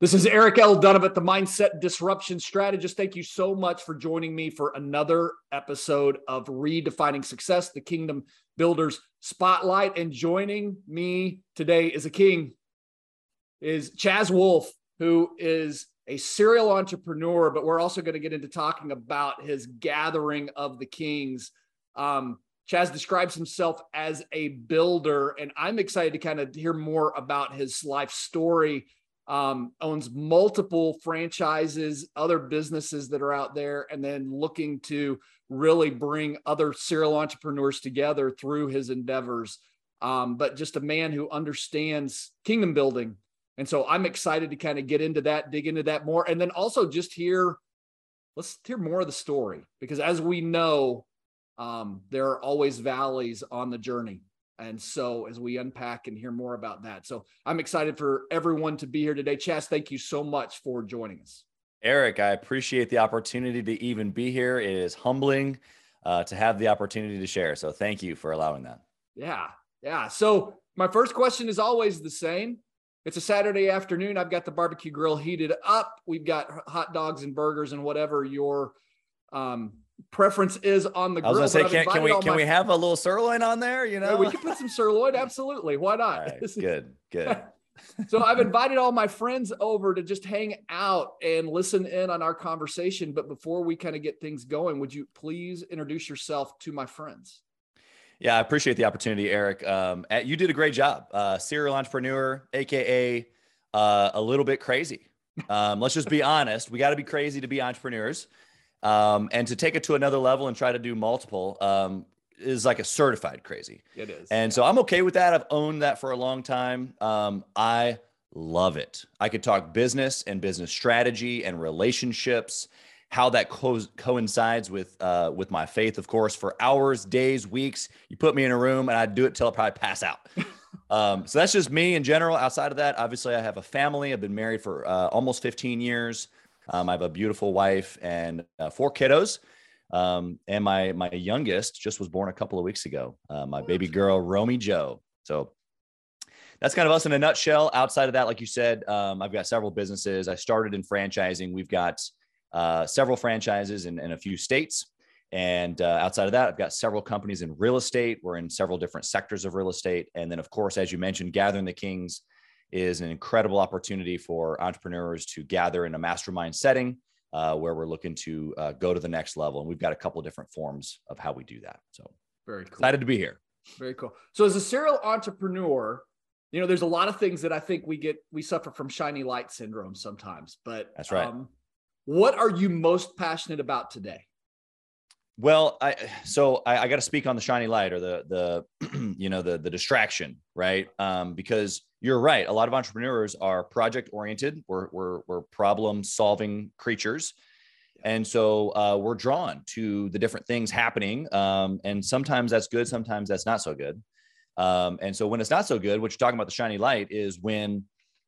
This is Eric L. Dunavant, the Mindset Disruption Strategist. Thank you so much for joining me for another episode of Redefining Success, the Kingdom Builders Spotlight. And joining me today is a king, is Chaz Wolfe, who is a serial entrepreneur, but we're also going to get into talking about his gathering of the kings. Um, Chaz describes himself as a builder, and I'm excited to kind of hear more about his life story um, owns multiple franchises, other businesses that are out there, and then looking to really bring other serial entrepreneurs together through his endeavors. Um, but just a man who understands kingdom building. And so I'm excited to kind of get into that, dig into that more, and then also just hear, let's hear more of the story because as we know, um, there are always valleys on the journey. And so as we unpack and hear more about that. So I'm excited for everyone to be here today. Chaz, thank you so much for joining us. Eric, I appreciate the opportunity to even be here. It is humbling uh, to have the opportunity to share. So thank you for allowing that. Yeah. Yeah. So my first question is always the same. It's a Saturday afternoon. I've got the barbecue grill heated up. We've got hot dogs and burgers and whatever your um, preference is on the grill. I was gonna say, can, can we can my... we have a little sirloin on there? You know, yeah, we can put some sirloin. Absolutely, why not? Right, good, good. so I've invited all my friends over to just hang out and listen in on our conversation. But before we kind of get things going, would you please introduce yourself to my friends? Yeah, I appreciate the opportunity, Eric. Um, you did a great job. Uh, serial entrepreneur, aka uh, a little bit crazy. Um, let's just be honest. We got to be crazy to be entrepreneurs. Um, and to take it to another level and try to do multiple um, is like a certified crazy. It is. And so I'm okay with that. I've owned that for a long time. Um, I love it. I could talk business and business strategy and relationships, how that co- coincides with uh, with my faith, of course, for hours, days, weeks. You put me in a room and I'd do it till I probably pass out. um, so that's just me in general. Outside of that, obviously, I have a family. I've been married for uh, almost 15 years. Um, I have a beautiful wife and uh, four kiddos. Um, and my my youngest just was born a couple of weeks ago. Uh, my baby girl, Romy Joe. So that's kind of us in a nutshell. Outside of that, like you said, um, I've got several businesses. I started in franchising. We've got uh, several franchises in, in, a few states. And uh, outside of that, I've got several companies in real estate. We're in several different sectors of real estate. And then, of course, as you mentioned, Gathering the Kings is an incredible opportunity for entrepreneurs to gather in a mastermind setting uh, where we're looking to uh, go to the next level. And we've got a couple different forms of how we do that. So very cool. Excited to be here. Very cool. So as a serial entrepreneur, you know, there's a lot of things that I think we get, we suffer from shiny light syndrome sometimes, but that's right. Um, what are you most passionate about today? Well, I so I, I got to speak on the shiny light or the the you know the the distraction, right? Um, because you're right. A lot of entrepreneurs are project oriented. We're we're we're problem solving creatures, and so uh, we're drawn to the different things happening. Um, and sometimes that's good. Sometimes that's not so good. Um, and so when it's not so good, what you're talking about the shiny light is when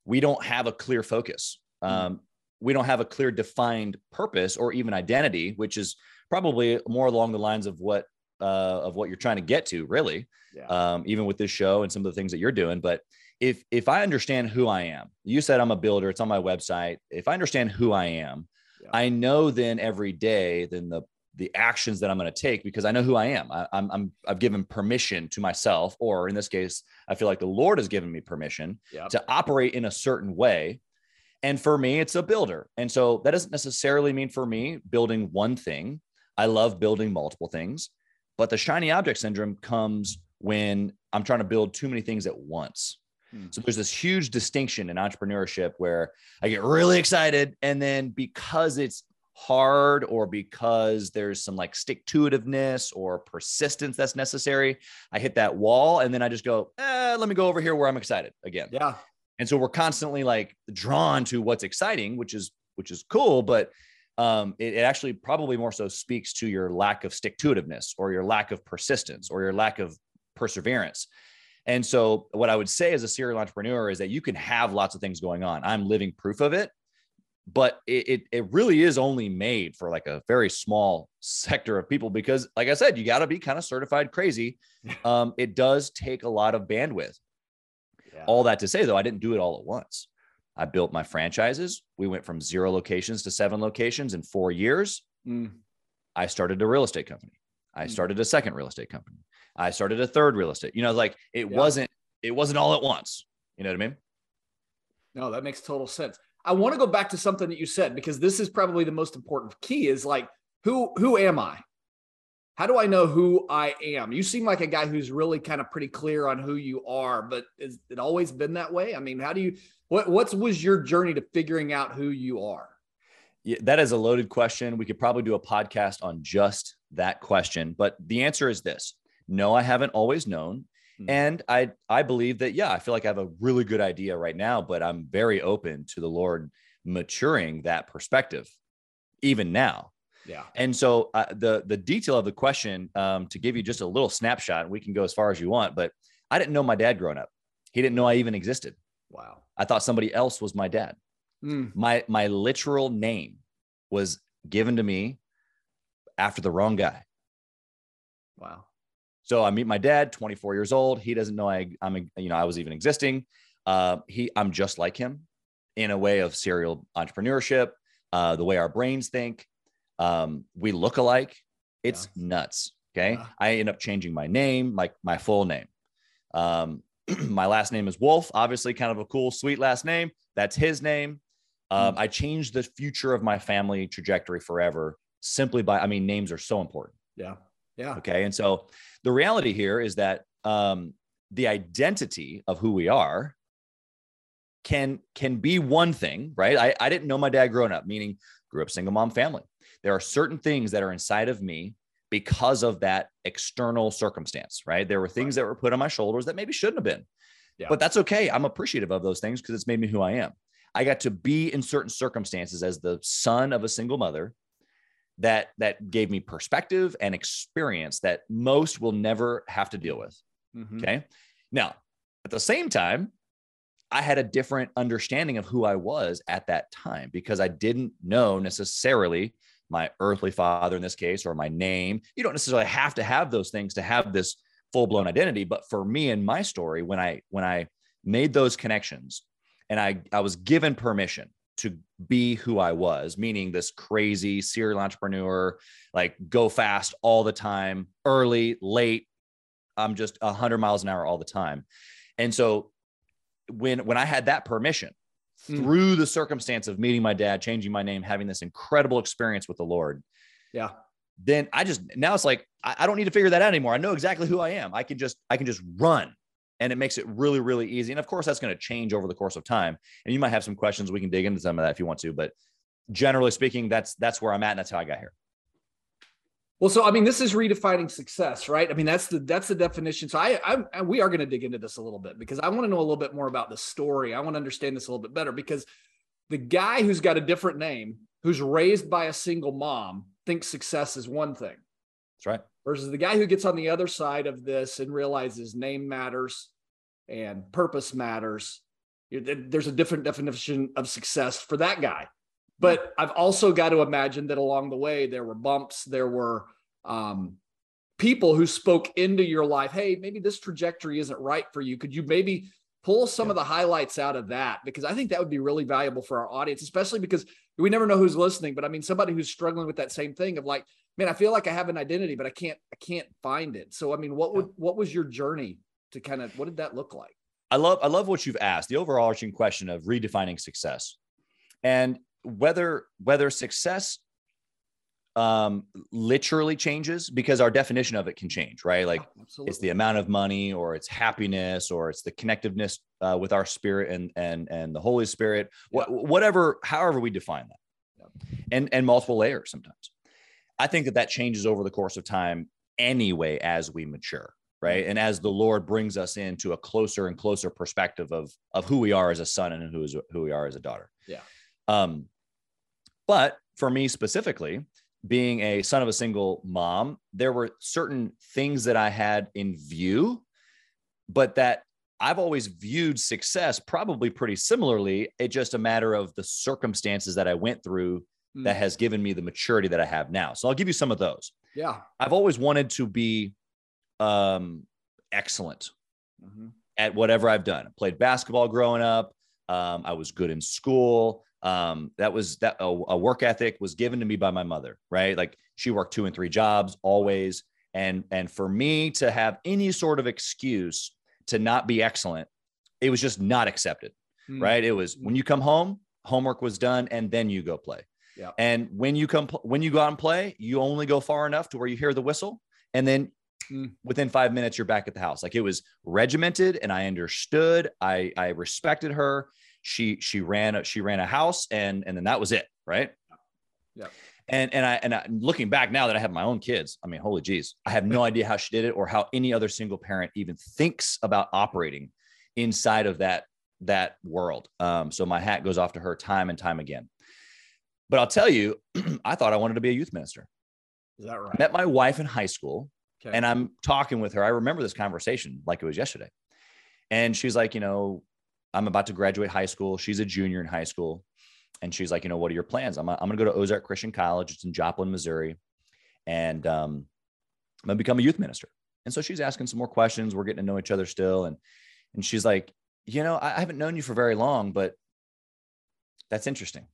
we don't have a clear focus. Mm-hmm. Um, we don't have a clear defined purpose or even identity, which is probably more along the lines of what uh, of what you're trying to get to, really. Yeah. Um, even with this show and some of the things that you're doing. But if if I understand who I am, you said I'm a builder. It's on my website. If I understand who I am, yeah. I know then every day then the the actions that I'm going to take because I know who I am. I, I'm, I'm I've given permission to myself, or in this case, I feel like the Lord has given me permission yep. to operate in a certain way And for me, it's a builder. And so that doesn't necessarily mean for me building one thing. I love building multiple things, but the shiny object syndrome comes when I'm trying to build too many things at once. Hmm. So there's this huge distinction in entrepreneurship where I get really excited. And then because it's hard or because there's some like stick to itiveness or persistence that's necessary, I hit that wall and then I just go, eh, let me go over here where I'm excited again. Yeah. And so we're constantly like drawn to what's exciting, which is which is cool, but um, it, it, actually probably more so speaks to your lack of stick to itiveness or your lack of persistence or your lack of perseverance. And so, what I would say as a serial entrepreneur is that you can have lots of things going on. I'm living proof of it, but it, it, it really is only made for like a very small sector of people because, like I said, you got to be kind of certified crazy. Um, it does take a lot of bandwidth. Yeah. All that to say, though, I didn't do it all at once. I built my franchises. We went from zero locations to seven locations in four years. Mm. I started a real estate company. I mm. started a second real estate company. I started a third real estate. You know, like it yeah. wasn't it wasn't all at once. You know what I mean? No, that makes total sense. I want to go back to something that you said because this is probably the most important key is like who who am I? How do I know who I am? You seem like a guy who's really kind of pretty clear on who you are, but is it always been that way? I mean, how do you what what was your journey to figuring out who you are? Yeah, that is a loaded question. We could probably do a podcast on just that question, but the answer is this. No, I haven't always known. Mm-hmm. And I I believe that yeah, I feel like I have a really good idea right now, but I'm very open to the Lord maturing that perspective even now. Yeah. And so uh, the the detail of the question um, to give you just a little snapshot, we can go as far as you want, but I didn't know my dad growing up. He didn't know I even existed. Wow. I thought somebody else was my dad. Mm. My my literal name was given to me after the wrong guy. Wow. So I meet my dad, 24 years old. He doesn't know I, I'm, you know, I was even existing. Uh, he, I'm just like him in a way of serial entrepreneurship, uh, the way our brains think. Um, we look alike. It's yeah. nuts. Okay. Yeah. I end up changing my name, like my, my full name. Um, my last name is Wolfe, obviously, kind of a cool, sweet last name. That's his name. Um, mm. I changed the future of my family trajectory forever simply by, I mean, names are so important. Yeah. Yeah. Okay. And so the reality here is that um, the identity of who we are can can be one thing, right? I, I didn't know my dad growing up, meaning grew up single mom family. There are certain things that are inside of me because of that external circumstance, right? There were things right. that were put on my shoulders that maybe shouldn't have been. Yeah. But that's okay. I'm appreciative of those things because it's made me who I am. I got to be in certain circumstances as the son of a single mother that that gave me perspective and experience that most will never have to deal with. Mm-hmm. Okay. Now, at the same time, I had a different understanding of who I was at that time because I didn't know necessarily my earthly father in this case or my name. You don't necessarily have to have those things to have this full-blown identity, but for me and my story when I when I made those connections and I I was given permission to be who I was, meaning this crazy serial entrepreneur, like go fast all the time, early, late. I'm just 100 miles an hour all the time. And so when when I had that permission mm. through the circumstance of meeting my dad, changing my name, having this incredible experience with the Lord. Yeah. Then I just now it's like I, I don't need to figure that out anymore. I know exactly who I am. I can just I can just run and it makes it really really easy and of course that's going to change over the course of time and you might have some questions we can dig into some of that if you want to but generally speaking that's that's where i'm at and that's how i got here well so i mean this is redefining success right? I mean that's the that's the definition. So i i we are going to dig into this a little bit because i want to know a little bit more about the story. I want to understand this a little bit better because the guy who's got a different name who's raised by a single mom thinks success is one thing. That's right. Versus the guy who gets on the other side of this and realizes name matters and purpose matters. There's a different definition of success for that guy. But I've also got to imagine that along the way, there were bumps, there were um, people who spoke into your life. Hey, maybe this trajectory isn't right for you. Could you maybe pull some of the highlights out of that? Because I think that would be really valuable for our audience, especially because we never know who's listening. But I mean, somebody who's struggling with that same thing of like, man, I feel like I have an identity, but I can't, I can't find it. So, I mean, what would, what was your journey to kind of, what did that look like? I love, I love what you've asked. The overarching question of redefining success. And whether whether success um literally changes because our definition of it can change right? Like Absolutely. it's the amount of money or it's happiness or it's the connectiveness uh, with our spirit and and and the holy spirit wh- whatever however we define that. And and multiple layers sometimes. I think that that changes over the course of time anyway as we mature right? And as the lord brings us into a closer and closer perspective of of who we are as a son and who is who we are as a daughter. Yeah. Um but for me specifically being a son of a single mom, there were certain things that I had in view, but that I've always viewed success probably pretty similarly. It's just a matter of the circumstances that I went through Mm. that has given me the maturity that I have now. So I'll give you some of those. Yeah. I've always wanted to be um, excellent Mhm. at whatever I've done. I played basketball growing up. Um, I was good in school. Um, that was that a, a work ethic was given to me by my mother, right? Like she worked two and three jobs always. And and for me to have any sort of excuse to not be excellent, it was just not accepted, Mm. right? It was when you come home, homework was done, and then you go play. Yeah. And when you come when you go out and play, you only go far enough to where you hear the whistle, and then Mm. within five minutes you're back at the house. Like it was regimented, and I understood. I I respected her. She she ran a, she ran a house, and and then that was it, right? Yeah. And and I and I, looking back now that I have my own kids, I mean, holy geez, I have no idea how she did it or how any other single parent even thinks about operating inside of that that world. Um, so my hat goes off to her time and time again. But I'll tell you, I thought I wanted to be a youth minister. Is that right? Met my wife in high school, Okay. and I'm talking with her. I remember this conversation like it was yesterday. And she's like, you know, I'm about to graduate high school. She's a junior in high school. And she's like, you know, what are your plans? I'm, I'm going to go to Ozark Christian College. It's in Joplin, Missouri. And um, I'm going to become a youth minister. And so she's asking some more questions. We're getting to know each other still. And, and she's like, you know, I, I haven't known you for very long, but that's interesting.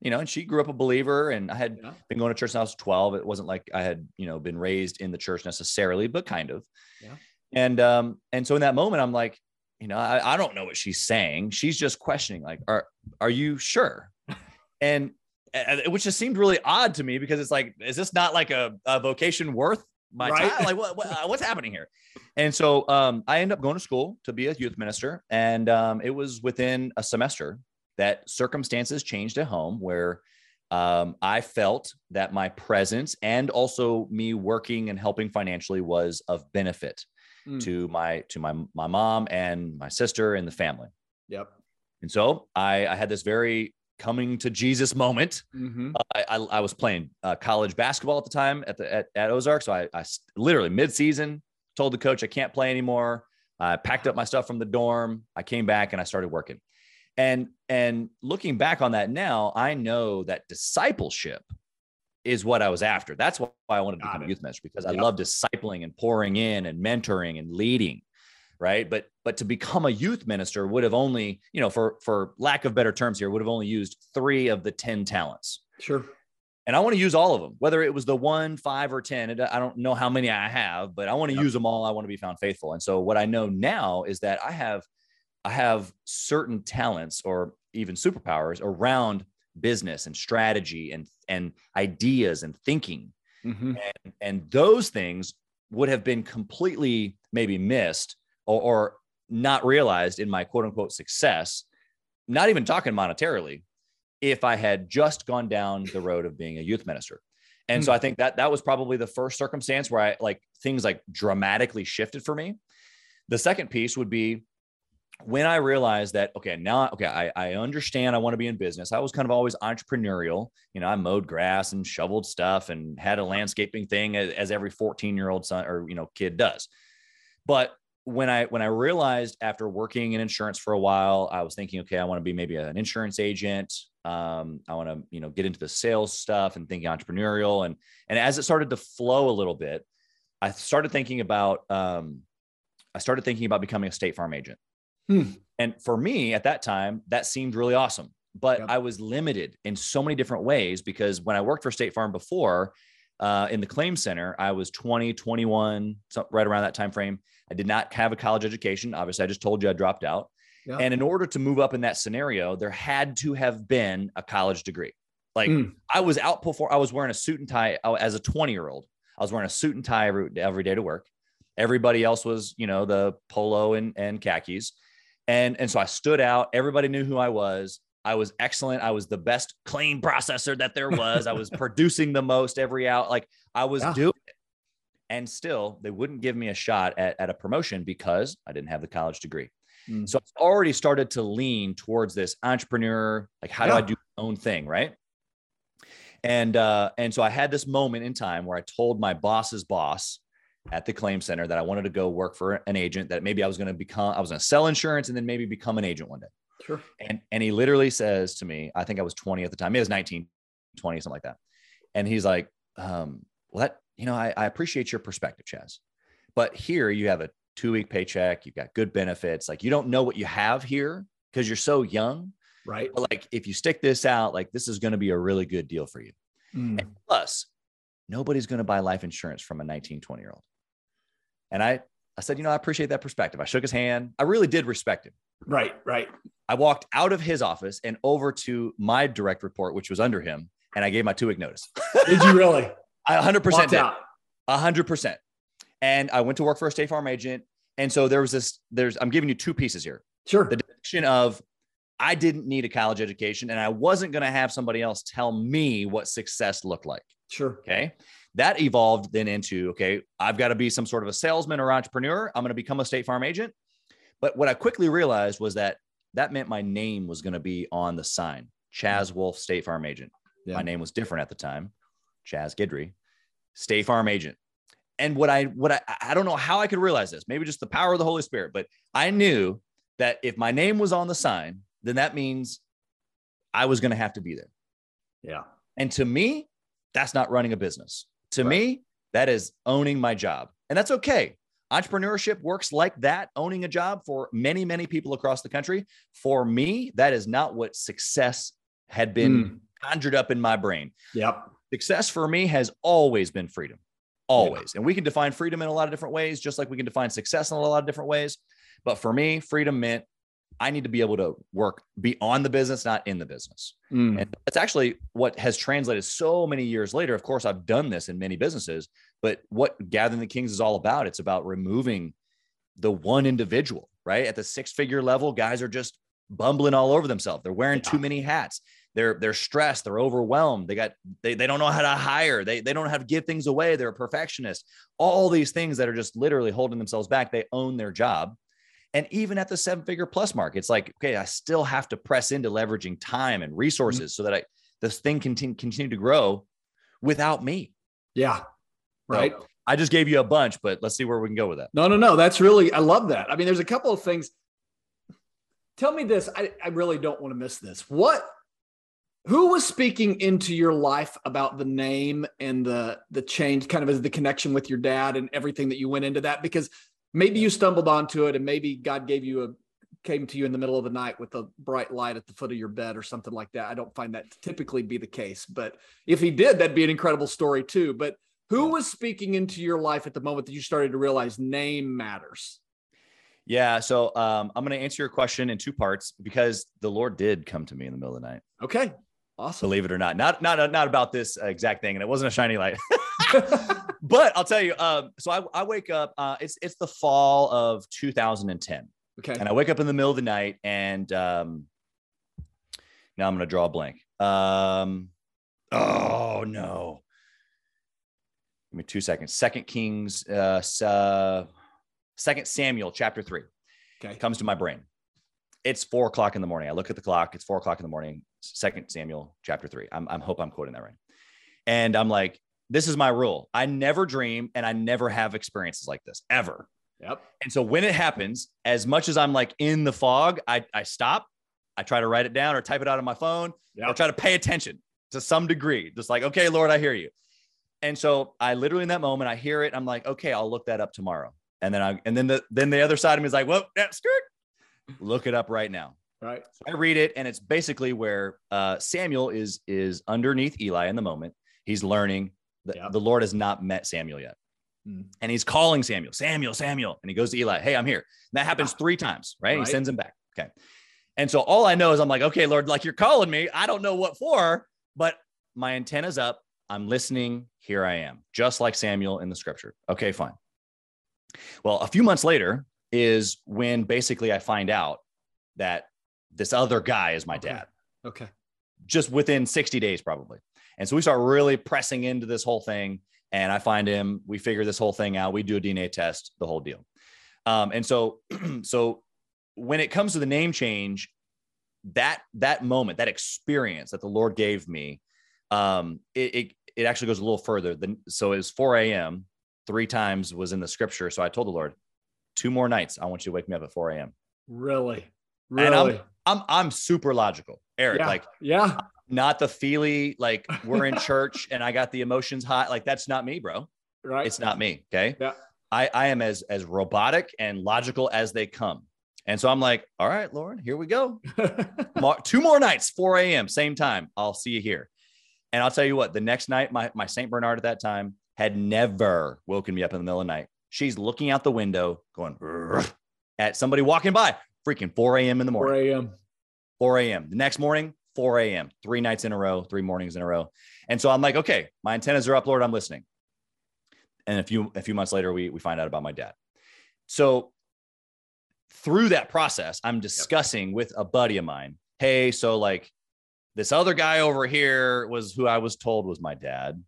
You know, and she grew up a believer and I had Yeah. been going to church since I was 12. It wasn't like I had, you know, been raised in the church necessarily, but kind of. Yeah. And um, and so in that moment, I'm like, you know, I, I don't know what she's saying. She's just questioning, like, are are you sure? And which just seemed really odd to me because it's like, is this not like a, a vocation worth my Right. time? Like, what, what uh, what's happening here? And so um, I ended up going to school to be a youth minister, and um, it was within a semester that circumstances changed at home where um, I felt that my presence and also me working and helping financially was of benefit Mm. to my to my my mom and my sister and the family. Yep. And so I, I had this very coming to Jesus moment. hmm I, I, I was playing uh, college basketball at the time at the at, at Ozark, so I, I literally mid-season told the coach I can't play anymore. I packed up my stuff from the dorm. I came back and I started working. And and looking back on that now, I know that discipleship is what I was after. That's why I wanted to become a youth minister because I love discipling and pouring in and mentoring and leading. Right. But but to become a youth minister would have only, you know, for for lack of better terms here, would have only used three of the 10 talents Sure. and I want to use all of them, whether it was the one, five, or 10. I don't know how many I have, but I want to Yep. use them all. I want to be found faithful. And so what I know now is that I have, I have certain talents or even superpowers around business and strategy and, and ideas and thinking. hmm And, and those things would have been completely maybe missed or, or not realized in my quote unquote success, not even talking monetarily, if I had just gone down the road of being a youth minister. And so I think that that was probably the first circumstance where I like things like dramatically shifted for me. The second piece would be when I realized that, okay, now, okay, I, I understand I want to be in business. I was kind of always entrepreneurial. You know, I mowed grass and shoveled stuff and had a landscaping thing as, as every 14 year old son or, you know, kid does. But when I, when I realized after working in insurance for a while, I was thinking, okay, I want to be maybe an insurance agent. Um, I want to, you know, get into the sales stuff and thinking entrepreneurial. And, and as it started to flow a little bit, I started thinking about, um, I started thinking about becoming a state farm agent. Hmm. And for me at that time, that seemed really awesome. But Yep. I was limited in so many different ways because when I worked for State Farm before, uh, in the claim center, I was 20, 21, so right around that time frame. I did not have a college education. Obviously, I just told you I dropped out. Yeah. And in order to move up in that scenario, there had to have been a college degree. Like mm. I was out before I was wearing a suit and tie as a 20 year old. I was wearing a suit and tie every, every day to work. Everybody else was, you know, the polo and, and khakis. And, and so I stood out. Everybody knew who I was. I was excellent. I was the best clean processor that there was. I was producing the most every out. Like I was yeah. doing it. And still, they wouldn't give me a shot at, at a promotion because I didn't have the college degree. Mm. So I already started to lean towards this entrepreneur, like how yeah. do I do my own thing, right? And uh, and so I had this moment in time where I told my boss's boss at the claim center that I wanted to go work for an agent that maybe I was going to become I was going to sell insurance and then maybe become an agent one day. Sure. And and he literally says to me, I think I was 20 at the time. It was 19, 20, something like that. And he's like, um, well, that, you know, I, I appreciate your perspective, Chaz. But here you have a two week paycheck, you've got good benefits. Like you don't know what you have here because you're so young. Right. But like if you stick this out, like this is going to be a really good deal for you. Mm. And plus, nobody's going to buy life insurance from a 19, 20 year old. And I, I said, you know, I appreciate that perspective. I shook his hand. I really did respect him. Right, right. I walked out of his office and over to my direct report, which was under him, and I gave my two week notice. did you really? I 100% did. Out. 100%. And I went to work for a State Farm agent. And so there was this, there's, I'm giving you two pieces here. Sure. The direction of I didn't need a college education and I wasn't going to have somebody else tell me what success looked like. Sure. Okay. That evolved then into, okay, I've got to be some sort of a salesman or entrepreneur. I'm going to become a State Farm agent. But what I quickly realized was that that meant my name was going to be on the sign Chaz mm. Wolfe, State Farm agent. Yeah. My name was different at the time, Chaz Guidry, State Farm agent and what I what I I don't know how I could realize this. Maybe just the power of the Holy Spirit, but I knew that if my name was on the sign, then that means I was going to have to be there. Yeah. And to me, that's not running a business. To right. me, that is owning my job. And that's okay. Entrepreneurship works like that, owning a job for many, many people across the country. For me, that is not what success had been mm. conjured up in my brain. Yep. Success for me has always been freedom always. Yeah. And we can define freedom in a lot of different ways, just like we can define success in a lot of different ways. But for me, freedom meant I need to be able to work beyond the business, not in the business. Mm. And that's actually what has translated so many years later. Of course, I've done this in many businesses, but what Gathering the Kings is all about, it's about removing the one individual, right? At the six figure level, guys are just bumbling all over themselves. They're wearing yeah. too many hats they're they're stressed they're overwhelmed they got they, they don't know how to hire they, they don't know how to give things away they're a perfectionist all these things that are just literally holding themselves back they own their job and even at the seven figure plus mark it's like okay i still have to press into leveraging time and resources mm-hmm. so that i this thing continue continue to grow without me. Yeah. Right. So i just gave you a bunch but let's see where we can go with that. No no no that's really i love that. I mean there's a couple of things. Tell me this i, I really don't want to miss this. What who was speaking into your life about the name and the the change kind of as the connection with your dad and everything that you went into that? Because maybe you stumbled onto it and maybe god gave you a came to you in the middle of the night with a bright light at the foot of your bed or something like that i don't find that to typically be the case but if he did that'd be an incredible story too but who was speaking into your life at the moment that you started to realize name matters yeah. So um, I'm going to answer your question in two parts because the Lord did come to me in the middle of the night. Okay. Awesome. Believe it or not, not not not about this exact thing, and it wasn't a shiny light. but I'll tell you. Um, so I, I wake up. Uh, it's it's the fall of 2010. Okay. And I wake up in the middle of the night, and um, now I'm gonna draw a blank. Um, oh no. Give me two seconds. Second Kings, uh, uh, Second Samuel, chapter three. Okay. Comes to my brain. It's four o'clock in the morning. I look at the clock. It's four o'clock in the morning. Second Samuel chapter three. I'm, I'm hope I'm quoting that right. And I'm like, this is my rule. I never dream and I never have experiences like this ever. Yep. And so when it happens, as much as I'm like in the fog, I, I stop, I try to write it down or type it out on my phone yep. or try to pay attention to some degree. Just like, okay, Lord, I hear you. And so I literally in that moment, I hear it. I'm like, okay, I'll look that up tomorrow. And then I, and then the, then the other side of me is like, well, yeah, skirt, look it up right now. Right. So I read it, and it's basically where uh, Samuel is is underneath Eli in the moment. He's learning. That yep. The Lord has not met Samuel yet. Mm. And he's calling Samuel, Samuel, Samuel. And he goes to Eli, Hey, I'm here. And that happens three times, right? right? He sends him back. Okay. And so all I know is I'm like, okay, Lord, like you're calling me. I don't know what for, but my antenna's up. I'm listening. Here I am, just like Samuel in the scripture. Okay, fine. Well, a few months later is when basically I find out that this other guy is my Okay. dad, Okay. just within 60 days, probably. And so we start really pressing into this whole thing. And I find him, we figure this whole thing out. We do a DNA test, the whole deal. Um, and so, so when it comes to the name change, that that moment, that experience that the Lord gave me, um, it, it it actually goes a little further. Than so it was 4 a.m. Three times was in the scripture. So I told the Lord, two more nights, I want you to wake me up at 4 a.m. Really? And I'm- Really? I'm I'm super logical, Eric. yeah. Like yeah. Not the feely, like we're in church and I got the emotions hot. Like that's not me, bro. Right. It's not me. Okay. Yeah. I, I am as as robotic and logical as they come. And so I'm like, all right, Lord, here we go. Two more nights, 4 a.m., same time. I'll see you here. And I'll tell you what, the next night, my, my St. Bernard at that time had never woken me up in the middle of the night. She's looking out the window, going at somebody walking by, freaking 4 a.m. in the morning. 4 a.m. 4 a.m. The next morning, 4 a.m. Three nights in a row, three mornings in a row. And so I'm like, okay, my antennas are up, Lord. I'm listening. And a few a few months later, we we find out about my dad. So through that process, I'm discussing with a buddy of mine, hey, so like this other guy over here was who I was told was my dad.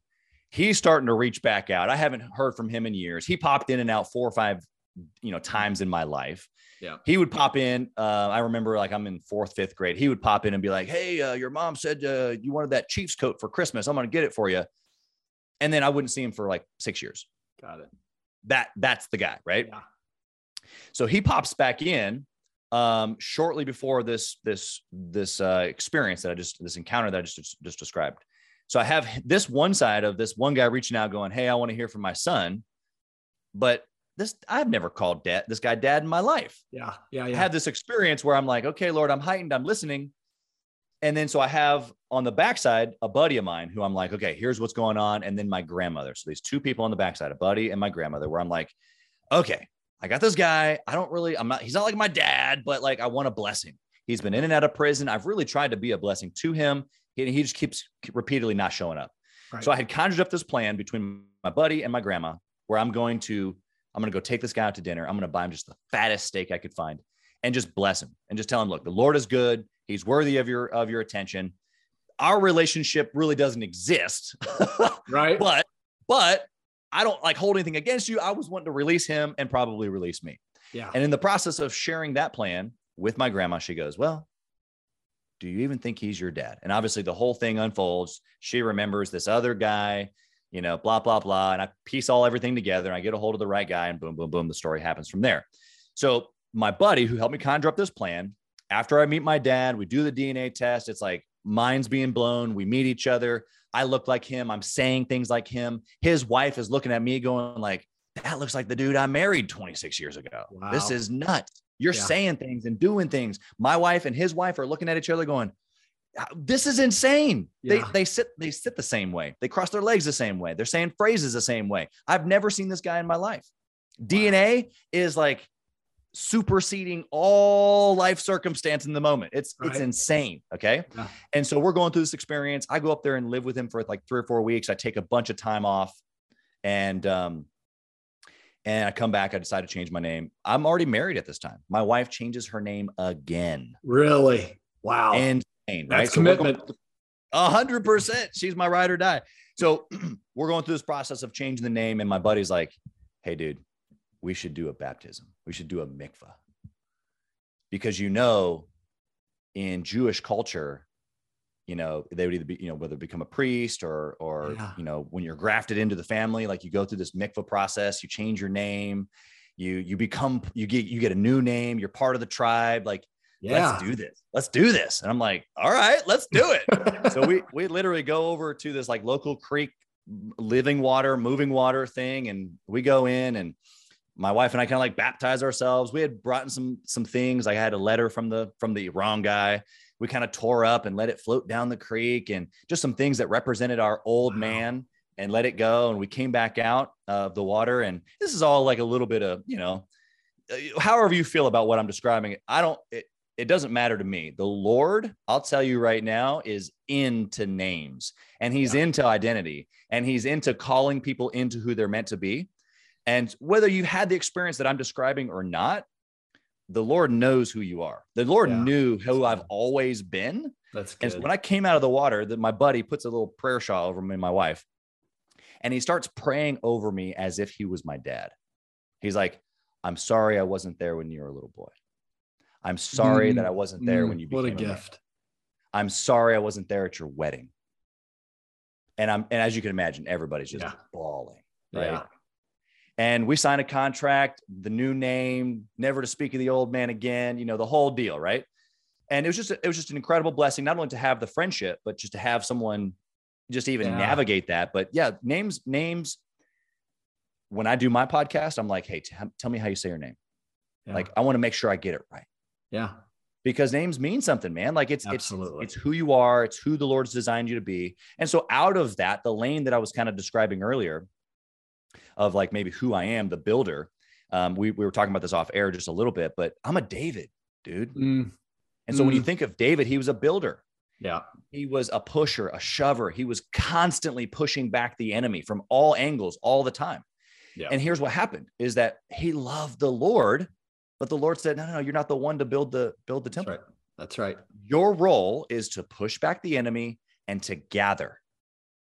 He's starting to reach back out. I haven't heard from him in years. He popped in and out four or five, you know, times in my life. Yeah. He would pop in. Uh, I remember like I'm in fourth, fifth grade. He would pop in and be like, Hey, uh, your mom said uh, you wanted that Chiefs coat for Christmas. I'm going to get it for you. And then I wouldn't see him for like six years. Got it. That that's the guy, right? Yeah. So he pops back in um, shortly before this this this uh, experience that I just this encounter that I just just described. So I have this one side of this one guy reaching out, going, "Hey, I want to hear from my son," but this I've never called dad this guy dad in my life. Yeah. Yeah. I Yeah. had this experience where I'm like, okay, Lord, I'm heightened, I'm listening. And then so I have on the backside a buddy of mine who I'm like, okay, here's what's going on. And then my grandmother. So these two people on the backside, a buddy and my grandmother, where I'm like, okay, I got this guy. I don't really, I'm not, he's not like my dad, but like I want a blessing. He's been in and out of prison. I've really tried to be a blessing to him. He, he just keeps repeatedly not showing up. Right. So I had conjured up this plan between my buddy and my grandma where I'm going to, I'm going to go take this guy out to dinner. I'm going to buy him just the fattest steak I could find and just bless him and just tell him, look, the Lord is good. He's worthy of your, of your attention. Our relationship really doesn't exist, right. but, but I don't like hold anything against you. I was wanting to release him and probably release me. yeah. And in the process of sharing that plan with my grandma, she goes, Well, do you even think he's your dad? And obviously, the whole thing unfolds. She remembers this other guy, you know, blah, blah, blah. And I piece all everything together and I get a hold of the right guy, and boom, boom, boom, the story happens from there. So, my buddy who helped me conjure up this plan, after I meet my dad, we do the DNA test. It's like minds being blown. We meet each other. I look like him. I'm saying things like him. His wife is looking at me going like, that looks like the dude I married 26 years ago. This is nuts. You're Yeah. saying things and doing things. My wife and his wife are looking at each other going, this is insane. Yeah. They they sit they sit the same way. They cross their legs the same way. They're saying phrases the same way. I've never seen this guy in my life. DNA is like superseding all life circumstance in the moment. It's it's insane. Okay. Yeah. And so we're going through this experience. I go up there and live with him for like three or four weeks. I take a bunch of time off and um and I come back. I decide to change my name. I'm already married at this time. My wife changes her name again. Really. Wow. Right? That's So commitment. a hundred percent. She's my ride or die. So we're going through this process of changing the name, and my buddy's like, "Hey, dude, we should do a baptism. We should do a mikvah because you know, in Jewish culture, you know they would either be, you know, whether become a priest or or Yeah. you know, when you're grafted into the family, like you go through this mikvah process, you change your name, you you become you get you get a new name, you're part of the tribe, like." Yeah. let's do this. Let's do this. And I'm like, all right, let's do it. so we we literally go over to this like local creek living water, moving water thing. And we go in and my wife and I kind of like baptize ourselves. We had brought in some some things. I had a letter from the from the wrong guy. We kind of tore up and let it float down the creek and just some things that represented our old Wow. man and let it go. And we came back out of the water. And this is all like a little bit of, you know, uh, however you feel about what I'm describing. I don't, it, it doesn't matter to me. The Lord, I'll tell you right now, is into names and he's yeah. into identity and he's into calling people into who they're meant to be. And whether you had the experience that I'm describing or not, the Lord knows who you are. The Lord yeah. knew who I've always been. That's good. And so when I came out of the water, that my buddy puts a little prayer shawl over me and my wife, and he starts praying over me as if he was my dad. He's like, "I'm sorry I wasn't there when you were a little boy. I'm sorry mm, that I wasn't there mm, when you became what a, a gift. Man. I'm sorry I wasn't there at your wedding." And I'm and as you can imagine, everybody's just yeah. bawling, right? Yeah and we signed a contract the new name never to speak of the old man again you know the whole deal right and it was just it was just an incredible blessing not only to have the friendship but just to have someone just even yeah. navigate that but yeah names names when i do my podcast i'm like hey t- tell me how you say your name like i want to make sure i get it right yeah because names mean something man like it's Absolutely. it's it's who you are it's who the lord's designed you to be and so out of that the lane that i was kind of describing earlier of like maybe who I am, the builder. Um, we, we were talking about this off air just a little bit, but I'm a David, dude. Mm. And so mm. when you mm. think of David, he was a builder. Yeah. He was a pusher, a shover. He was constantly pushing back the enemy from all angles all the time. Yeah. And here's what happened is that he loved the Lord, but the Lord said, no, no, no, you're not the one to build the build the temple. That's right. That's right. Your role is to push back the enemy and to gather.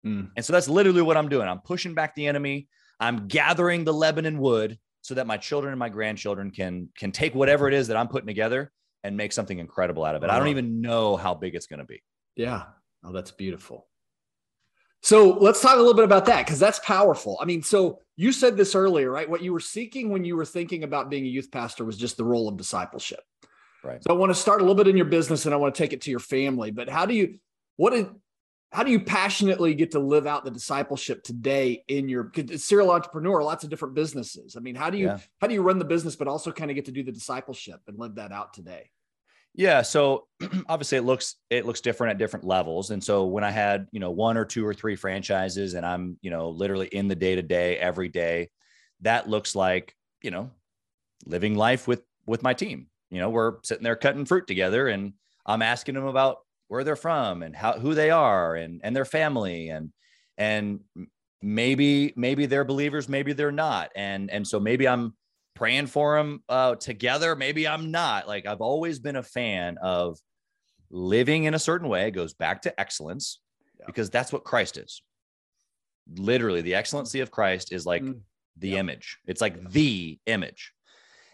Mm. And so that's literally what I'm doing. I'm pushing back the enemy. I'm gathering the Lebanon wood so that my children and my grandchildren can can take whatever it is that I'm putting together and make something incredible out of it. I don't even know how big it's going to be. Yeah. Oh, that's beautiful. So let's talk a little bit about that because that's powerful. I mean, so you said this earlier, right? What you were seeking when you were thinking about being a youth pastor was just the role of discipleship. Right. So I want to start a little bit in your business and I want to take it to your family. But how do you, what did, how do you passionately get to live out the discipleship today in your serial entrepreneur lots of different businesses i mean how do you yeah. how do you run the business but also kind of get to do the discipleship and live that out today yeah so obviously it looks it looks different at different levels and so when i had you know one or two or three franchises and i'm you know literally in the day to day every day that looks like you know living life with with my team. You know we're sitting there cutting fruit together and i'm asking them about where they're from and how who they are and and their family and and maybe maybe they're believers maybe they're not and and so maybe i'm praying for them uh, together maybe i'm not like i've always been a fan of living in a certain way it goes back to excellence yeah. because that's what christ is literally the excellency of christ is like mm. the yeah. image it's like yeah. the image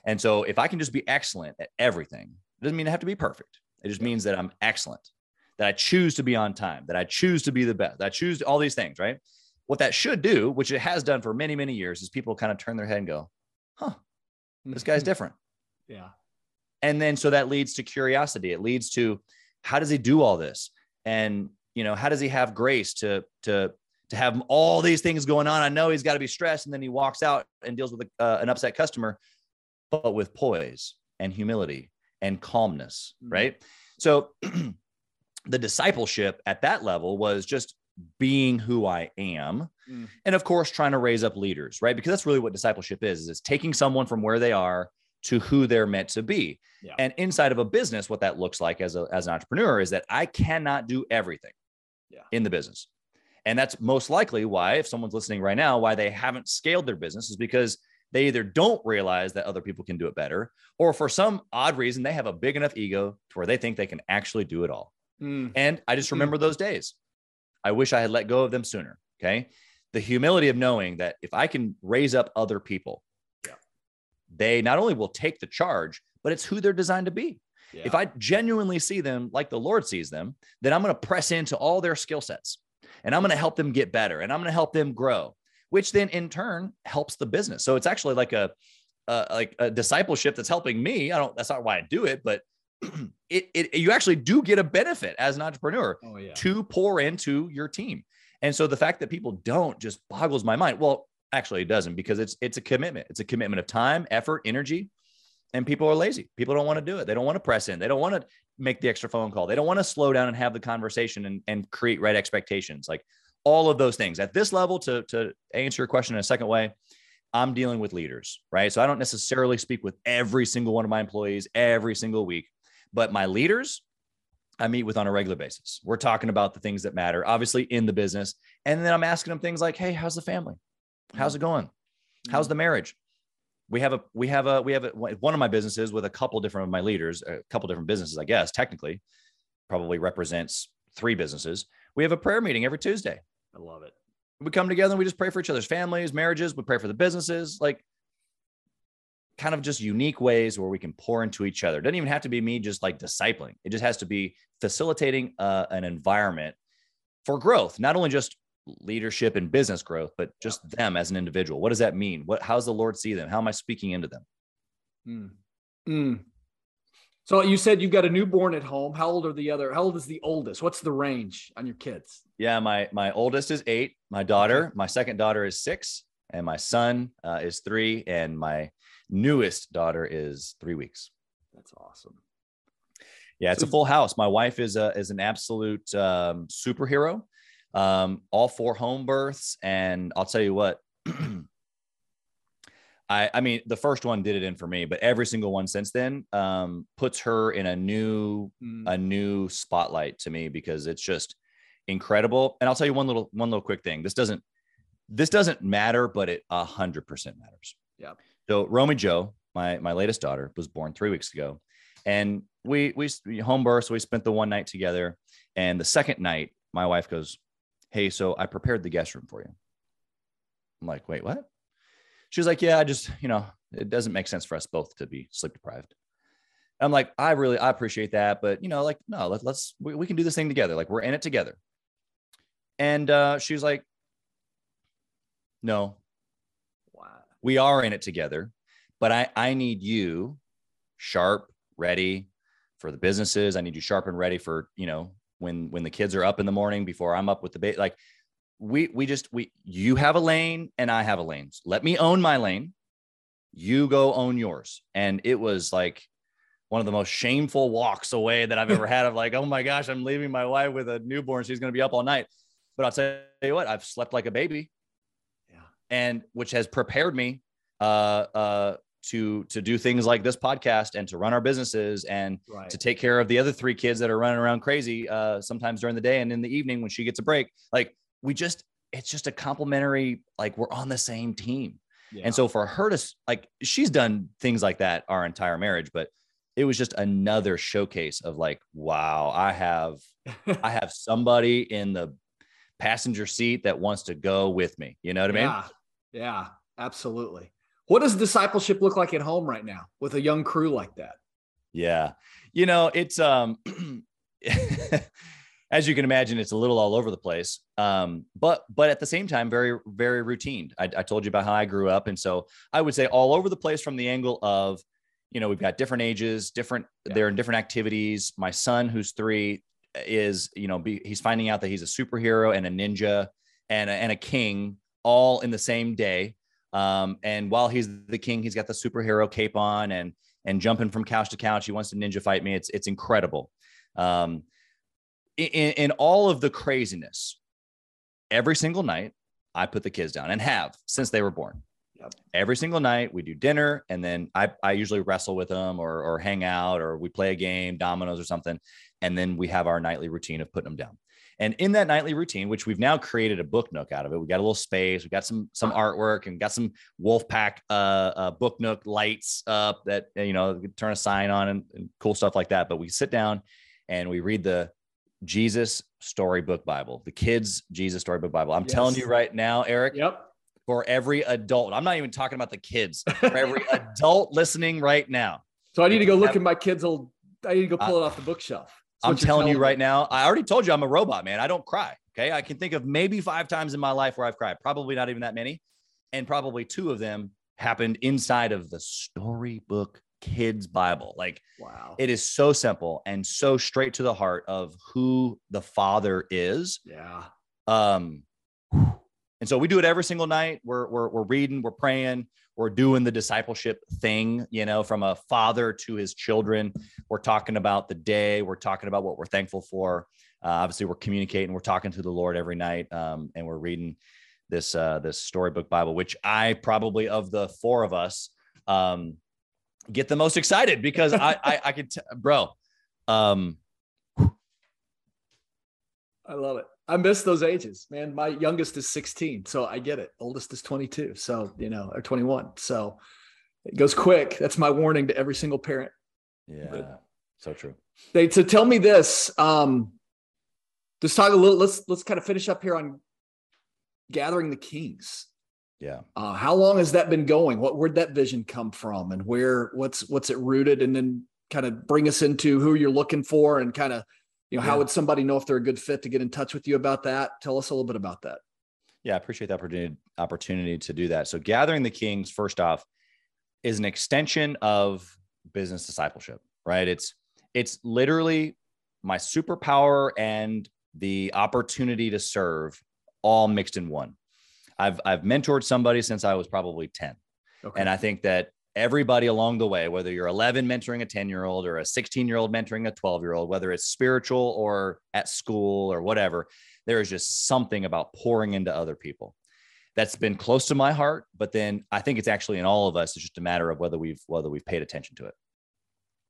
and so if i can just be excellent at everything it doesn't mean i have to be perfect it just means that i'm excellent that I choose to be on time, that I choose to be the best, that I choose all these things, right? What that should do, which it has done for many, many years, is people kind of turn their head and go, huh, this guy's mm-hmm. different. Yeah. And then so that leads to curiosity. It leads to how does he do all this? And, you know, how does he have grace to, to, to have all these things going on? I know he's got to be stressed. And then he walks out and deals with a, uh, an upset customer, but with poise and humility and calmness, mm-hmm. right? So the discipleship at that level was just being who I am. Mm. And of course, trying to raise up leaders, right? Because that's really what discipleship is, is it's taking someone from where they are to who they're meant to be. Yeah. And inside of a business, what that looks like as, a, as an entrepreneur is that I cannot do everything yeah. in the business. And that's most likely why, if someone's listening right now, why they haven't scaled their business is because they either don't realize that other people can do it better, or for some odd reason, they have a big enough ego to where they think they can actually do it all. Mm. And I just hmm. remember mm. those days. I wish I had let go of them sooner. Okay. The humility of knowing that if I can raise up other people, yeah. they not only will take the charge, but it's who they're designed to be. Yeah. If I genuinely see them like the Lord sees them, then I'm going to press into all their skill sets and I'm going to help them get better and I'm going to help them grow, which then in turn helps the business. So it's actually like a, uh, like a discipleship that's helping me. I don't, that's not why I do it, but it, it you actually do get a benefit as an entrepreneur oh, yeah. to pour into your team. And so the fact that people don't just boggles my mind. Well, actually it doesn't because it's it's a commitment. It's a commitment of time, effort, energy. And people are lazy. People don't want to do it. They don't want to press in. They don't want to make the extra phone call. They don't want to slow down and have the conversation and, and create right expectations. Like all of those things. At this level, to, to answer your question in a second way, I'm dealing with leaders, right? So I don't necessarily speak with every single one of my employees every single week but my leaders, I meet with on a regular basis. We're talking about the things that matter, obviously in the business. And then I'm asking them things like, Hey, how's the family? How's it mm-hmm. going? How's the marriage? We have a, we have a, we have a, one of my businesses with a couple different of my leaders, a couple different businesses, I guess, technically probably represents three businesses. We have a prayer meeting every Tuesday. I love it. We come together and we just pray for each other's families, marriages. We pray for the businesses, like kind of just unique ways where we can pour into each other. It doesn't even have to be me just like discipling. It just has to be facilitating uh, an environment for growth, not only just leadership and business growth, but just them as an individual. What does that mean? What, how does the Lord see them? How am I speaking into them? Mm. Mm. So you said you've got a newborn at home. How old are the other? How old is the oldest? What's the range on your kids? Yeah, my my oldest is eight. My daughter, my second daughter is six, and my son uh, is three, and my newest daughter is three weeks. That's awesome. Yeah, it's so, a full house. My wife is a is an absolute um, superhero. Um, all four home births, and I'll tell you what. I, I mean, the first one did it in for me, but every single one since then um, puts her in a new mm. a new spotlight to me because it's just incredible. And I'll tell you one little one little quick thing. This doesn't this doesn't matter, but it a hundred percent matters. Yeah. So Romy Joe, my my latest daughter, was born three weeks ago, and we we home birth. So we spent the one night together, and the second night, my wife goes, "Hey, so I prepared the guest room for you." I'm like, "Wait, what?" she was like, yeah, I just, you know, it doesn't make sense for us both to be sleep deprived. I'm like, I really, I appreciate that. But, you know, like, no, let, us we, we, can do this thing together. Like we're in it together. And uh, she was like, no. We are in it together, but I, I need you sharp, ready for the businesses. I need you sharp and ready for, you know, when, when the kids are up in the morning before I'm up with the baby, like we we just we you have a lane and I have a lane. Let me own my lane. You go own yours. And it was like one of the most shameful walks away that I've ever had of like, oh my gosh, I'm leaving my wife with a newborn. She's going to be up all night. But I'll tell you what, I've slept like a baby. And which has prepared me uh uh to to do things like this podcast and to run our businesses and right. to take care of the other three kids that are running around crazy uh sometimes during the day and in the evening when she gets a break. Like we just it's just a complimentary like we're on the same team yeah. and so for her to like she's done things like that our entire marriage but it was just another showcase of like wow i have i have somebody in the passenger seat that wants to go with me you know what i mean yeah yeah absolutely what does discipleship look like at home right now with a young crew like that yeah you know it's um as you can imagine, it's a little all over the place. Um, but but at the same time, very very routine. I, I told you about how I grew up, and so I would say all over the place from the angle of, you know, we've got different ages, different yeah. they're in different activities. My son, who's three, is you know be, he's finding out that he's a superhero and a ninja and a, and a king all in the same day. Um, and while he's the king, he's got the superhero cape on and and jumping from couch to couch. He wants to ninja fight me. It's it's incredible. Um, in, in all of the craziness, every single night, I put the kids down and have since they were born. Yep. Every single night we do dinner and then I, I usually wrestle with them or, or hang out or we play a game, dominoes or something. And then we have our nightly routine of putting them down. And in that nightly routine, which we've now created a book nook out of it, we got a little space, we got some some artwork, and got some Wolfpack uh, uh, book nook lights up that you know turn a sign on and, and cool stuff like that. But we sit down and we read the Jesus Storybook Bible, the kids' Jesus Storybook Bible. I'm yes. telling you right now, Eric. Yep. For every adult, I'm not even talking about the kids. For every adult listening right now. So I need to go look at my kids' old. I need to go pull it off the bookshelf. I'm telling you right me. now. I already told you I'm a robot, man. I don't cry. Okay, I can think of maybe five times in my life where I've cried. Probably not even that many, and probably two of them happened inside of the storybook kids Bible. Like, wow, it is so simple and so straight to the heart of who the Father is. Yeah. Um, and so we do it every single night. We're we're we're reading, we're praying, we're doing the discipleship thing, you know, from a father to his children. We're talking about the day. We're talking about what we're thankful for. Uh, obviously, we're communicating. We're talking to the Lord every night, um, and we're reading this uh, this storybook Bible, which I probably of the four of us um, get the most excited because I, I, I could, t- bro, Um, I love it. I miss those ages, man. My youngest is 16, so I get it. Oldest is 22, so you know, or 21. So it goes quick. That's my warning to every single parent. Yeah, but so true. They to tell me this. Um, just talk a little. Let's let's kind of finish up here on gathering the kings. Yeah. Uh, how long has that been going? What where'd that vision come from, and where what's what's it rooted? And then kind of bring us into who you're looking for, and kind of you know yeah. how would somebody know if they're a good fit to get in touch with you about that? Tell us a little bit about that. Yeah, I appreciate the opportunity opportunity to do that. So gathering the kings, first off, is an extension of business discipleship, right? It's it's literally my superpower and the opportunity to serve all mixed in one. I've I've mentored somebody since I was probably 10. Okay. And I think that everybody along the way, whether you're 11 mentoring a 10 year old or a 16 year old mentoring a 12 year old, whether it's spiritual or at school or whatever, there is just something about pouring into other people that's been close to my heart. But then I think it's actually in all of us. It's just a matter of whether we've whether we've paid attention to it.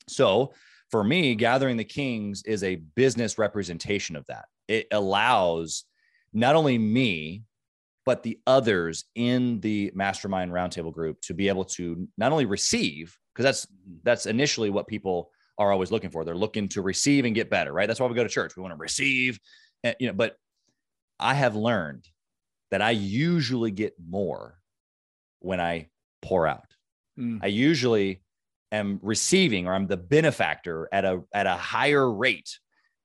So for me, gathering the kings is a business representation of that. It allows not only me but the others in the mastermind roundtable group to be able to not only receive because that's that's initially what people are always looking for. They're looking to receive and get better right? That's why we go to church. We want to receive and you know but i have learned that i usually get more when i pour out. Mm. i usually am receiving or i'm the benefactor at a at a higher rate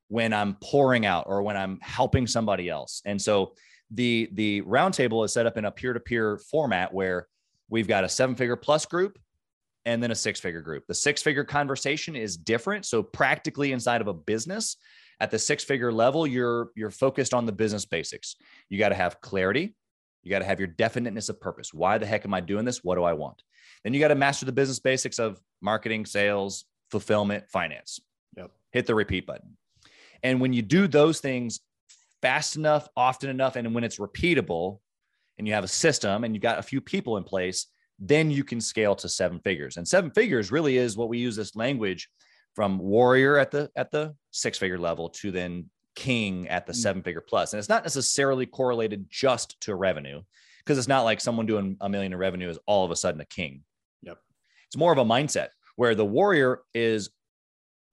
when i'm pouring out or when i'm helping somebody else. And so the the roundtable is set up in a peer-to-peer format where we've got a seven-figure plus group and then a six-figure group. The six-figure conversation is different. So practically inside of a business, at the six-figure level, you're you're focused on the business basics. You got to have clarity. You got to have your definiteness of purpose. Why the heck am I doing this? What do I want? Then you got to master the business basics of marketing, sales, fulfillment, finance. Yep. Hit the repeat button. And when you do those things fast enough, often enough, and when it's repeatable and you have a system and you've got a few people in place, then you can scale to seven figures. And seven figures really is what we use this language from warrior at the at the six figure level to then king at the mm. seven figure plus. And it's not necessarily correlated just to revenue because it's not like someone doing a million in revenue is all of a sudden a king. Yep. It's more of a mindset where the warrior is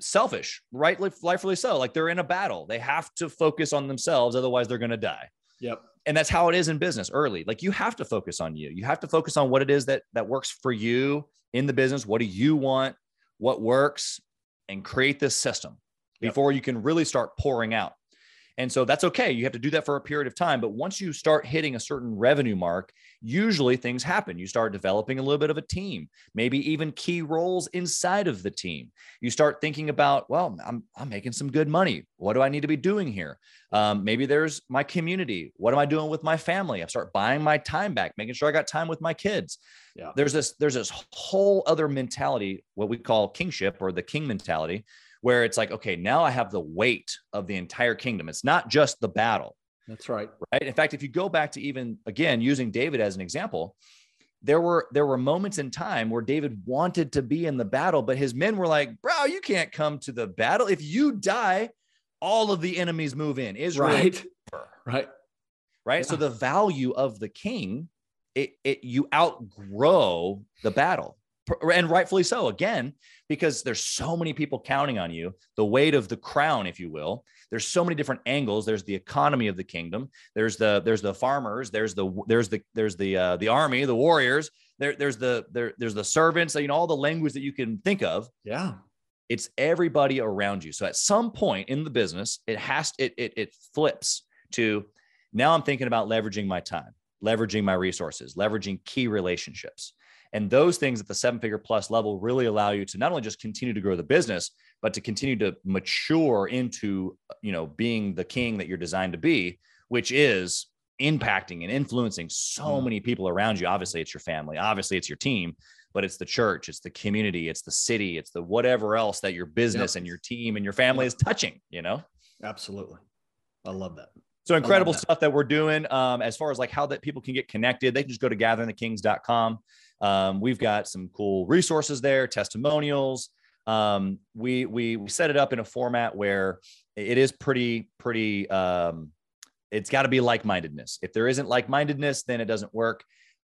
selfish, rightly, rightfully so. Like they're in a battle. They have to focus on themselves, otherwise they're going to die. Yep. And that's how it is in business early. Like you have to focus on you. You have to focus on what it is that that works for you in the business. What do you want? What works? And create this system yep. before you can really start pouring out. And so that's okay. You have to do that for a period of time. But once you start hitting a certain revenue mark, usually things happen. You start developing a little bit of a team, maybe even key roles inside of the team. You start thinking about, well, I'm, I'm making some good money. What do I need to be doing here? Um, maybe there's my community. What am I doing with my family? I start buying my time back, making sure I got time with my kids. Yeah. There's this, there's this whole other mentality, what we call kingship or the king mentality, where it's like, okay, now I have the weight of the entire kingdom. It's not just the battle. That's right. Right. In fact, if you go back to even again using David as an example, there were there were moments in time where David wanted to be in the battle, but his men were like, "Bro, you can't come to the battle. If you die, all of the enemies move in." Israel, right, right, right. Yeah. So the value of the king, it, it you outgrow the battle and rightfully so again because there's so many people counting on you the weight of the crown if you will. There's so many different angles. There's the economy of the kingdom. There's the there's the farmers. There's the there's the there's the uh, the army the warriors. There there's the there there's the servants you know all the language that you can think of. Yeah. It's everybody around you. So at some point in the business it has it it, it flips to now i'm thinking about leveraging my time leveraging my resources leveraging key relationships and those things at the seven figure plus level really allow you to not only just continue to grow the business, but to continue to mature into, you know, being the king that you're designed to be, which is impacting and influencing so mm. many people around you. Obviously, it's your family, obviously, it's your team, but it's the church, it's the community, it's the city, it's the whatever else that your business yep. and your team and your family yep. is touching, you know? Absolutely. I love that. So incredible that. stuff that we're doing. Um, as far as like how that people can get connected, they can just go to gatheringthekings.com. Um, we've got some cool resources there, testimonials, um, we, we we set it up in a format where it is pretty pretty. Um, it's got to be like-mindedness. If there isn't like-mindedness, then it doesn't work.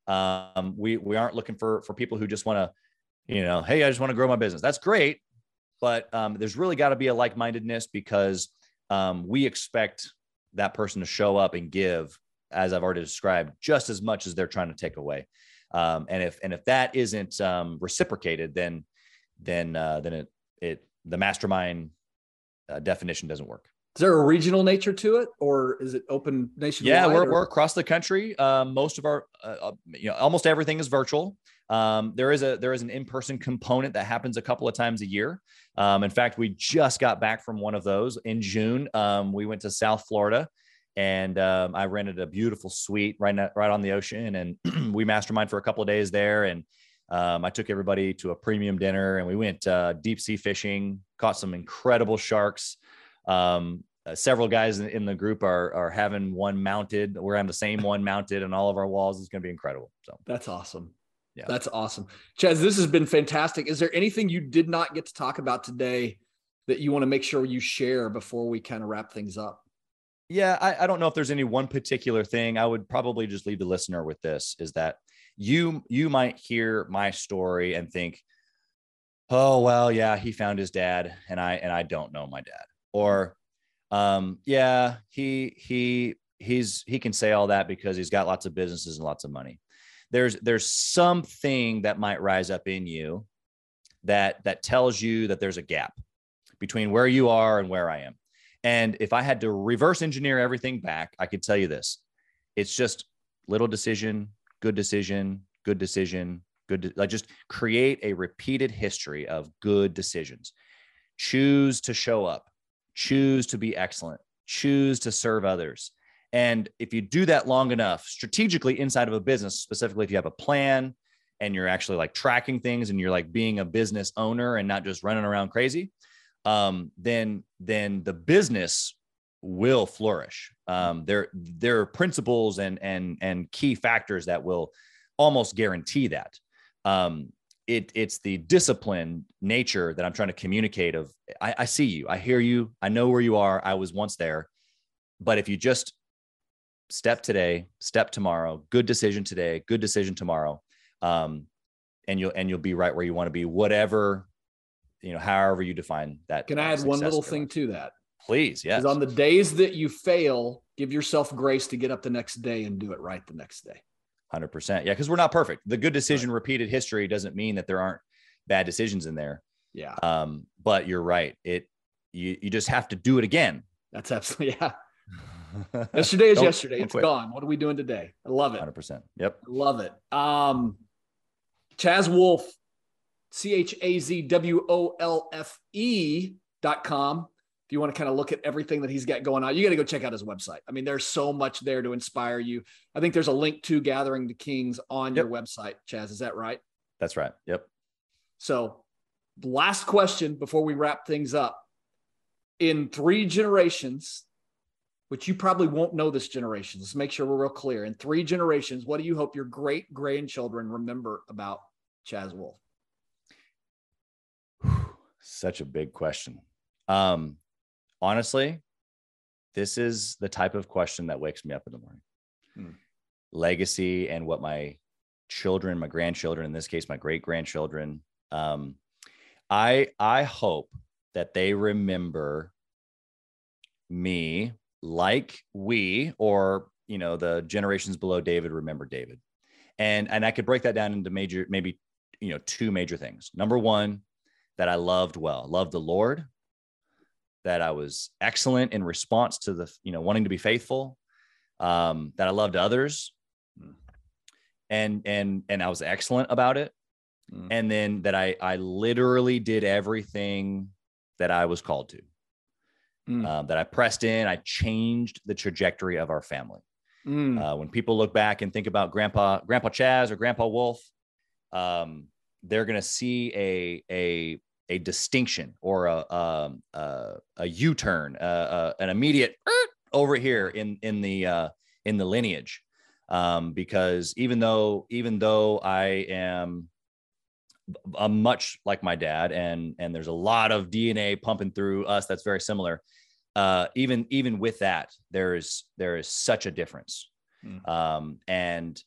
Um, we we aren't looking for for people who just want to, you know, hey, I just want to grow my business. That's great, but um, there's really got to be a like-mindedness because um, we expect that person to show up and give, as I've already described, just as much as they're trying to take away. Um, and if and if that isn't um, reciprocated, then then uh, then it it the mastermind uh, definition doesn't work. Is there a regional nature to it, or is it open nationwide? Yeah, we're, or? we're across the country. Um, most of our, uh, uh, you know, almost everything is virtual. Um, there is a there is an in person component that happens a couple of times a year. Um, in fact, we just got back from one of those in June. Um, we went to South Florida, and um, I rented a beautiful suite right right on the ocean, and we mastermind for a couple of days there. And um, I took everybody to a premium dinner, and we went uh, deep sea fishing, caught some incredible sharks. Um, uh, several guys in, in, the group are are having one mounted. We're having the same one mounted on all of our walls. It's going to be incredible. So that's awesome. Yeah, that's awesome, Chaz. This has been fantastic. Is there anything you did not get to talk about today that you want to make sure you share before we kind of wrap things up? Yeah, I, I don't know if there's any one particular thing. I would probably just leave the listener with this: is that you you might hear my story and think, oh well, yeah, he found his dad, and I and I don't know my dad, or um, yeah, he he he's he can say all that because he's got lots of businesses and lots of money. There's there's something that might rise up in you that that tells you that there's a gap between where you are and where I am. And if I had to reverse engineer everything back, I could tell you this. It's just little decision, good decision, good decision, good de- like just create a repeated history of good decisions. Choose to show up choose to be excellent, choose to serve others. And if you do that long enough, strategically inside of a business, specifically if you have a plan and you're actually like tracking things and you're like being a business owner and not just running around crazy, um, then then the business will flourish. Um, there there are principles and and and key factors that will almost guarantee that. Um, it it's the disciplined nature that I'm trying to communicate of I, I see you, I hear you, I know where you are, I was once there. But if you just step today, step tomorrow, good decision today, good decision tomorrow, um, and you'll and you'll be right where you want to be, whatever, you know, however you define that. Can I add one little thing to that? Please, yes. On the days that you fail, give yourself grace to get up the next day and do it right the next day. 100%. Yeah, because we're not perfect. The good decision right. repeated history doesn't mean that there aren't bad decisions in there. Yeah. Um, but you're right. It you you just have to do it again. That's absolutely yeah. yesterday is yesterday. It's quit. gone. What are we doing today? I love it. 100%. Yep. I love it. Um Chaz Wolfe, C H A Z W O L F E dot com if you want to kind of look at everything that he's got going on, you got to go check out his website. I mean, there's so much there to inspire you. I think there's a link to Gathering the Kings on yep. your website, Chaz. Is that right? That's right. Yep. So, last question before we wrap things up. In three generations, which you probably won't know this generation, let's make sure we're real clear. In three generations, what do you hope your great grandchildren remember about Chaz Wolfe? Such a big question. Um, honestly, this is the type of question that wakes me up in the morning. Hmm. Legacy and what my children, my grandchildren, in this case, my great grandchildren. Um, I I hope that they remember me like we or you know the generations below David remember David, and and I could break that down into major maybe you know two major things. Number one, that I loved well, loved the Lord, that I was excellent in response to the, you know, wanting to be faithful, um, that I loved others mm. and, and, and I was excellent about it. Mm. And then that I, I literally did everything that I was called to, mm. uh, that I pressed in, I changed the trajectory of our family. Mm. Uh, when people look back and think about grandpa, grandpa Chaz or grandpa Wolfe, um, they're going to see a, a, a distinction or a um, a, a U-turn, uh, uh, an immediate over here in in the uh, in the lineage, um, because even though even though I am I'm much like my dad, and and there's a lot of DNA pumping through us that's very similar. Uh, even even with that, there is there is such a difference, mm. um, and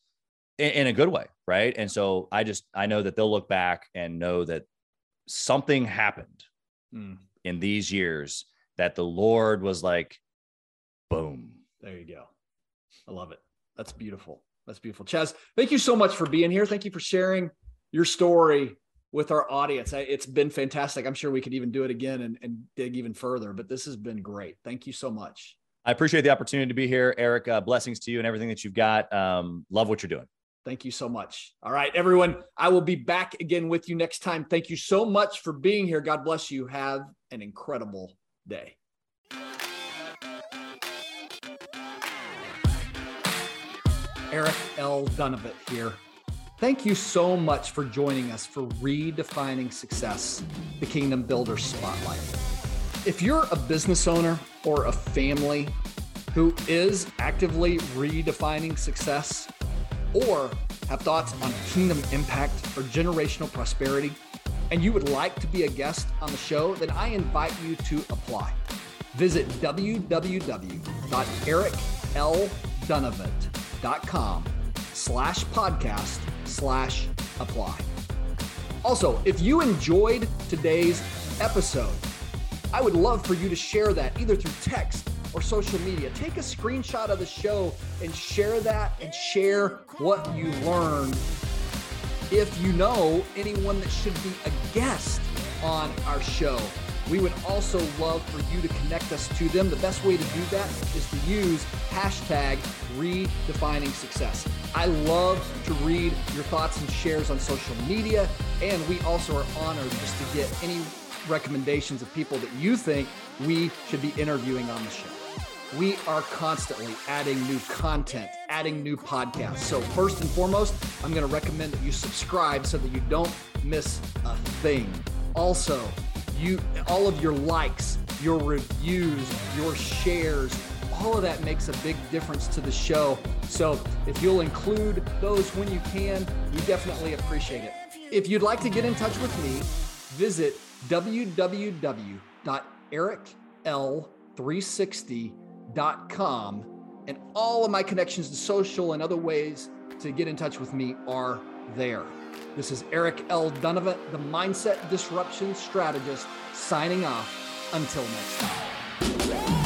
in, in a good way, right? And so I just I know that they'll look back and know that something happened mm. in these years that the Lord was like, boom. There you go. I love it. That's beautiful. That's beautiful. Chaz, thank you so much for being here. Thank you for sharing your story with our audience. It's been fantastic. I'm sure we could even do it again and, and dig even further, but this has been great. Thank you so much. I appreciate the opportunity to be here, Eric. Uh, blessings to you and everything that you've got. Um, love what you're doing. Thank you so much. All right, everyone. I will be back again with you next time. Thank you so much for being here. God bless you. Have an incredible day. Eric L. Dunavant here. Thank you so much for joining us for Redefining Success, the Kingdom Builder Spotlight. If you're a business owner or a family who is actively redefining success or have thoughts on kingdom impact or generational prosperity, and you would like to be a guest on the show, then I invite you to apply. Visit www.ericldunavant.com com slash podcast slash apply. Also, if you enjoyed today's episode, I would love for you to share that either through text or social media. Take a screenshot of the show and share that and share what you learned. If you know anyone that should be a guest on our show, we would also love for you to connect us to them. The best way to do that is to use hashtag redefining success. I love to read your thoughts and shares on social media. And we also are honored just to get any recommendations of people that you think we should be interviewing on the show. We are constantly adding new content, adding new podcasts. So, first and foremost, I'm going to recommend that you subscribe so that you don't miss a thing. Also, you all of your likes, your reviews, your shares, all of that makes a big difference to the show. So if you'll include those when you can, we definitely appreciate it. If you'd like to get in touch with me, visit www.ericl360.com and all of my connections to social and other ways to get in touch with me are there. This is Eric L. Dunavant, the Mindset Disruption Strategist, signing off. Until next time.